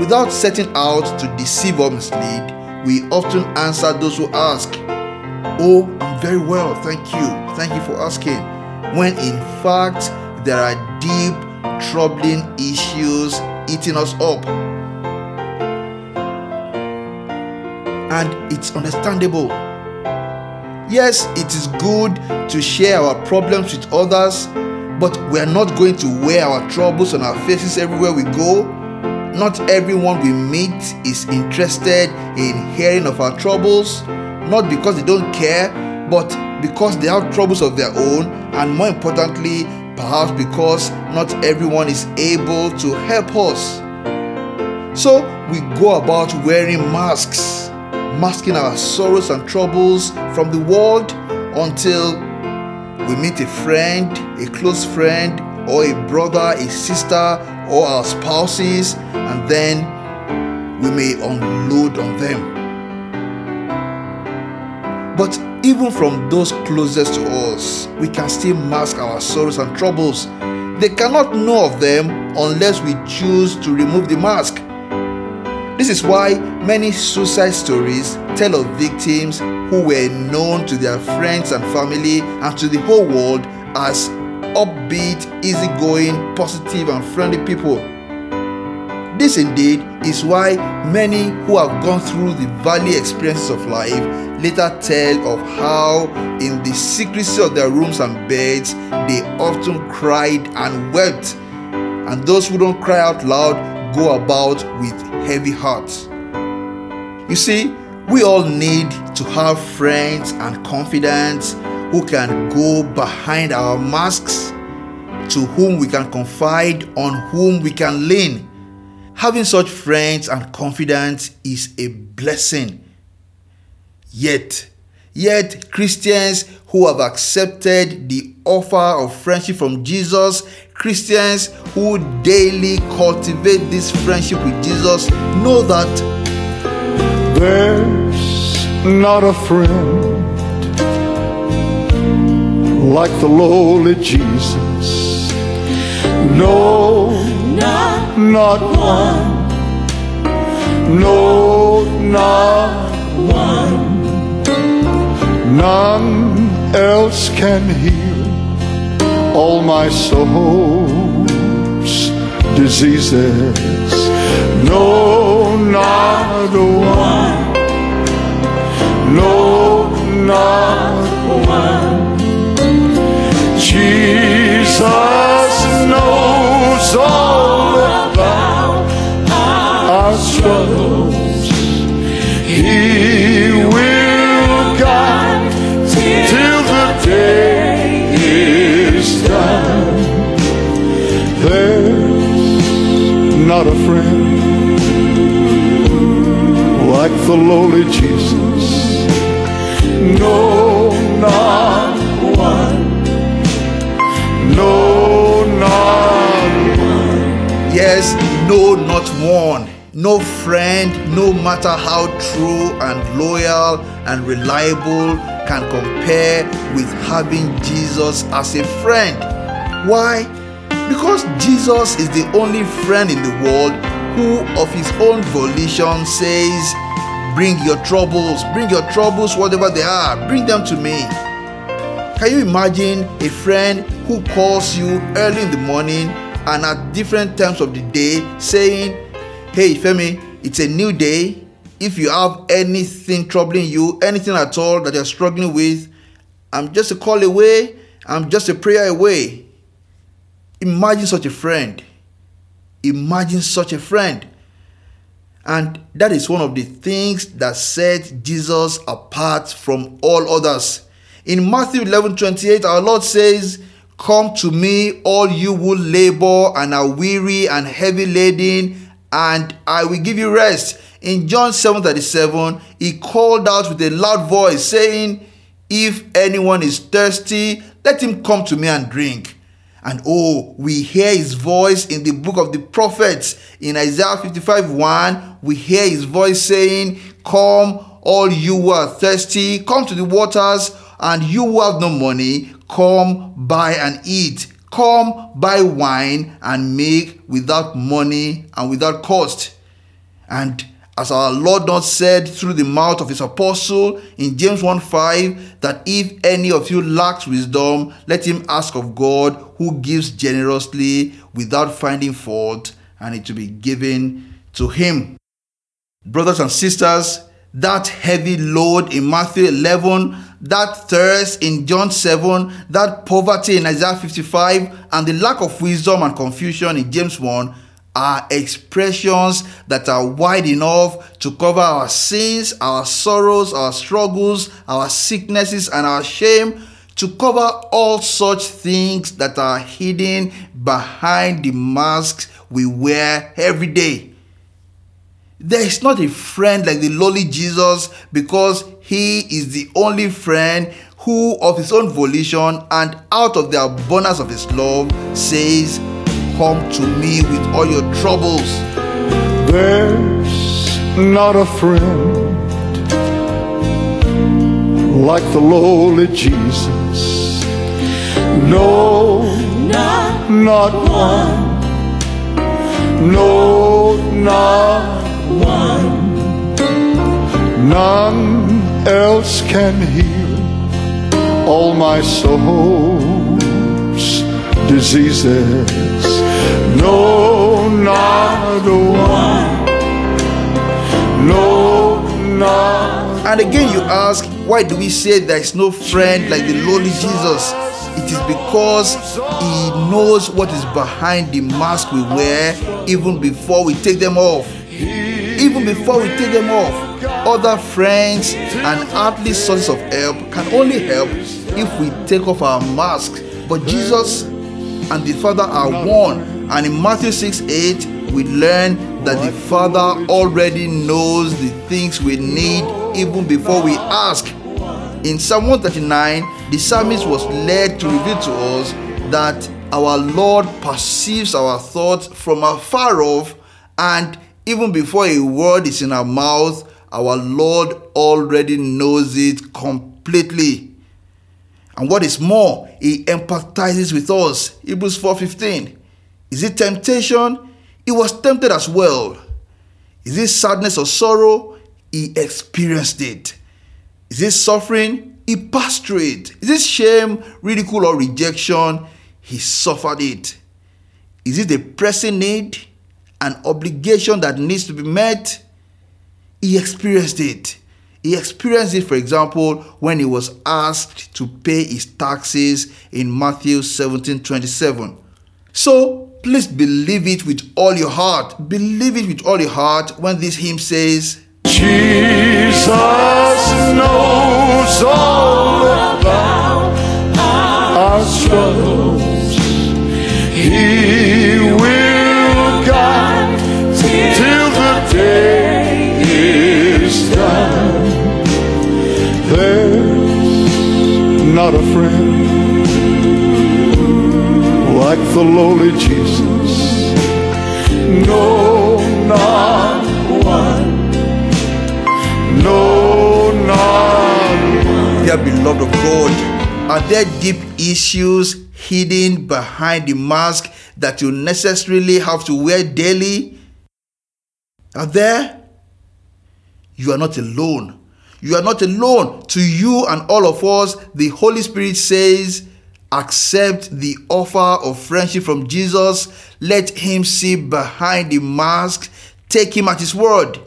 Without setting out to deceive or mislead, we often answer those who ask, Oh, I'm very well, thank you, thank you for asking. When in fact, there are deep, troubling issues eating us up. And it's understandable. Yes, it is good to share our problems with others, but we are not going to wear our troubles on our faces everywhere we go. Not everyone we meet is interested in hearing of our troubles, not because they don't care, but because they have troubles of their own, and more importantly, perhaps because not everyone is able to help us. So we go about wearing masks masking our sorrows and troubles from the world until we meet a friend, a close friend, or a brother, a sister, or our spouses, and then we may unload on them. But even from those closest to us, we can still mask our sorrows and troubles. They cannot know of them unless we choose to remove the mask. This is why many suicide stories tell of victims who were known to their friends and family and to the whole world as upbeat, easygoing, positive, and friendly people. This indeed is why many who have gone through the valley experiences of life later tell of how, in the secrecy of their rooms and beds, they often cried and wept. And those who don't cry out loud go about with heavy hearts. You see, we all need to have friends and confidants who can go behind our masks, to whom we can confide, on whom we can lean. Having such friends and confidants is a blessing. Yet, yet Christians who have accepted the offer of friendship from Jesus Christians who daily cultivate this friendship with Jesus know that there's not a friend like the lowly Jesus. No, not, not one. No, not one. None else can heal all my soul's diseases. No, not one. No, not one. Jesus knows all about our struggles. He will guide till the day is done. There's not a friend like the lowly Jesus. Yes, no, not one. No friend, no matter how true and loyal and reliable, can compare with having Jesus as a friend. Why? Because Jesus is the only friend in the world who, of his own volition, says, Bring your troubles, bring your troubles, whatever they are, bring them to me. Can you imagine a friend who calls you early in the morning and at different times of the day saying, Hey Femi, it's a new day. If you have anything troubling you, anything at all that you're struggling with, I'm just a call away, I'm just a prayer away. Imagine such a friend. Imagine such a friend. And that is one of the things that set Jesus apart from all others. In Matthew 11 28, our Lord says, Come to me, all you who labor and are weary and heavy laden, and I will give you rest. In John 7 37, he called out with a loud voice, saying, If anyone is thirsty, let him come to me and drink. And oh, we hear his voice in the book of the prophets. In Isaiah 55 1, we hear his voice saying, Come, all you who are thirsty, come to the waters, and you who have no money, come buy and eat. Come buy wine and make without money and without cost. And as our Lord not said through the mouth of his apostle in James 1 5, that if any of you lacks wisdom, let him ask of God, who gives generously without finding fault, and it will be given to him. Brothers and sisters, that heavy load in Matthew 11, that thirst in John 7, that poverty in Isaiah 55, and the lack of wisdom and confusion in James 1 are expressions that are wide enough to cover our sins, our sorrows, our struggles, our sicknesses, and our shame, to cover all such things that are hidden behind the masks we wear every day. There is not a friend like the lowly Jesus because he is the only friend who, of his own volition and out of the abundance of his love, says, Come to me with all your troubles. There's not a friend like the lowly Jesus. No, not not one. No, not one, None else can heal all my soul's diseases. No, not one. No, not. And again, you ask, why do we say there is no friend like the lowly Jesus? It is because he knows what is behind the mask we wear even before we take them off. Even before we take them off, other friends and earthly sources of help can only help if we take off our mask. But Jesus and the Father are one. And in Matthew 6 8, we learn that the Father already knows the things we need even before we ask. In Psalm 139, the psalmist was led to reveal to us that our Lord perceives our thoughts from afar off, and even before a word is in our mouth, our Lord already knows it completely. And what is more, he empathizes with us. Hebrews 4:15. Is it temptation? He was tempted as well. Is it sadness or sorrow? He experienced it. Is it suffering? He passed through it. Is it shame, ridicule, or rejection? He suffered it. Is it a pressing need, an obligation that needs to be met? He experienced it. He experienced it, for example, when he was asked to pay his taxes in Matthew 17 27. So please believe it with all your heart. Believe it with all your heart when this hymn says, Jesus knows all about our struggles. He Not a friend like the lowly Jesus. No, not one. No, not one. Dear beloved of God, are there deep issues hidden behind the mask that you necessarily have to wear daily? Are there? You are not alone. You are not alone. To you and all of us, the Holy Spirit says, accept the offer of friendship from Jesus. Let him see behind the mask. Take him at his word.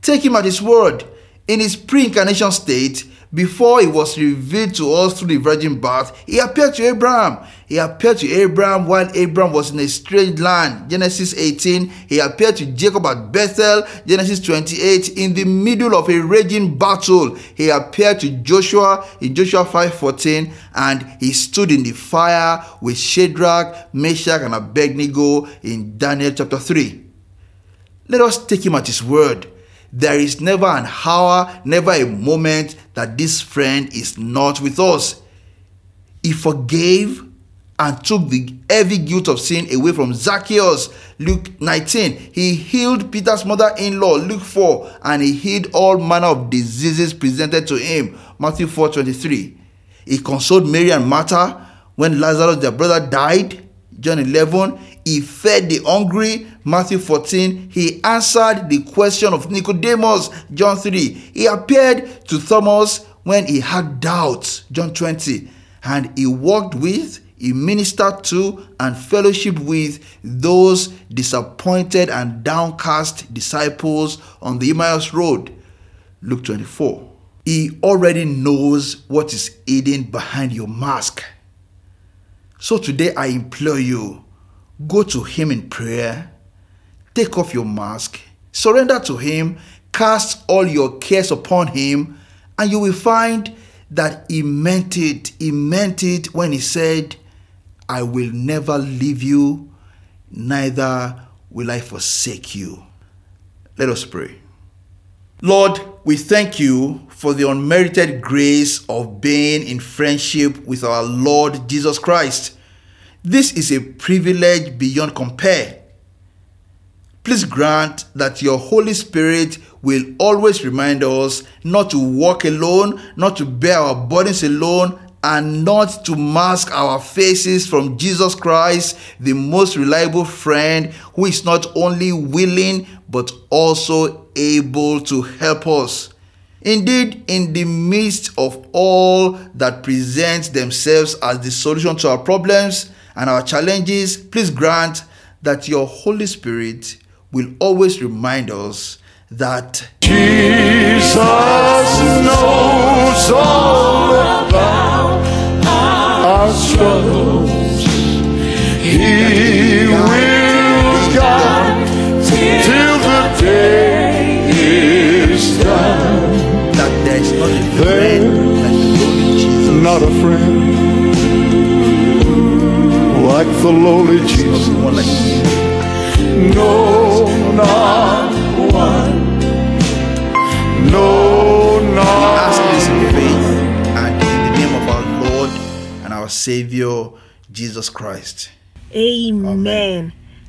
Take him at his word. In his pre incarnation state, before he was revealed to us through the virgin birth, he appeared to Abraham. He appeared to Abraham while Abraham was in a strange land. Genesis 18. He appeared to Jacob at Bethel. Genesis 28. In the middle of a raging battle, he appeared to Joshua in Joshua 5:14, and he stood in the fire with Shadrach, Meshach, and Abednego in Daniel chapter 3. Let us take him at his word. There is never an hour, never a moment that this friend is not with us. He forgave and took the heavy guilt of sin away from Zacchaeus. Luke 19. He healed Peter's mother in law. Luke 4. And he healed all manner of diseases presented to him. Matthew 4 23. He consoled Mary and Martha when Lazarus, their brother, died. John 11. He fed the hungry. Matthew 14, he answered the question of Nicodemus. John 3, he appeared to Thomas when he had doubts. John 20, and he walked with, he ministered to, and fellowship with those disappointed and downcast disciples on the Emmaus Road. Luke 24. He already knows what is hidden behind your mask. So today I implore you go to Him in prayer, take off your mask, surrender to Him, cast all your cares upon Him, and you will find that He meant it. He meant it when He said, I will never leave you, neither will I forsake you. Let us pray. Lord, we thank you for the unmerited grace of being in friendship with our Lord Jesus Christ. This is a privilege beyond compare. Please grant that your Holy Spirit will always remind us not to walk alone, not to bear our burdens alone, and not to mask our faces from Jesus Christ, the most reliable friend who is not only willing but also able to help us. Indeed, in the midst of all that presents themselves as the solution to our problems and our challenges, please grant that your Holy Spirit will always remind us that Jesus knows all about our struggles. He will guide till the day is done. that there is not a friend like the Lord Jesus. Not a friend like the lowly Not Jesus. one like you. No, not one. No, Ask this in faith and in the name of our Lord and our Savior Jesus Christ. Amen.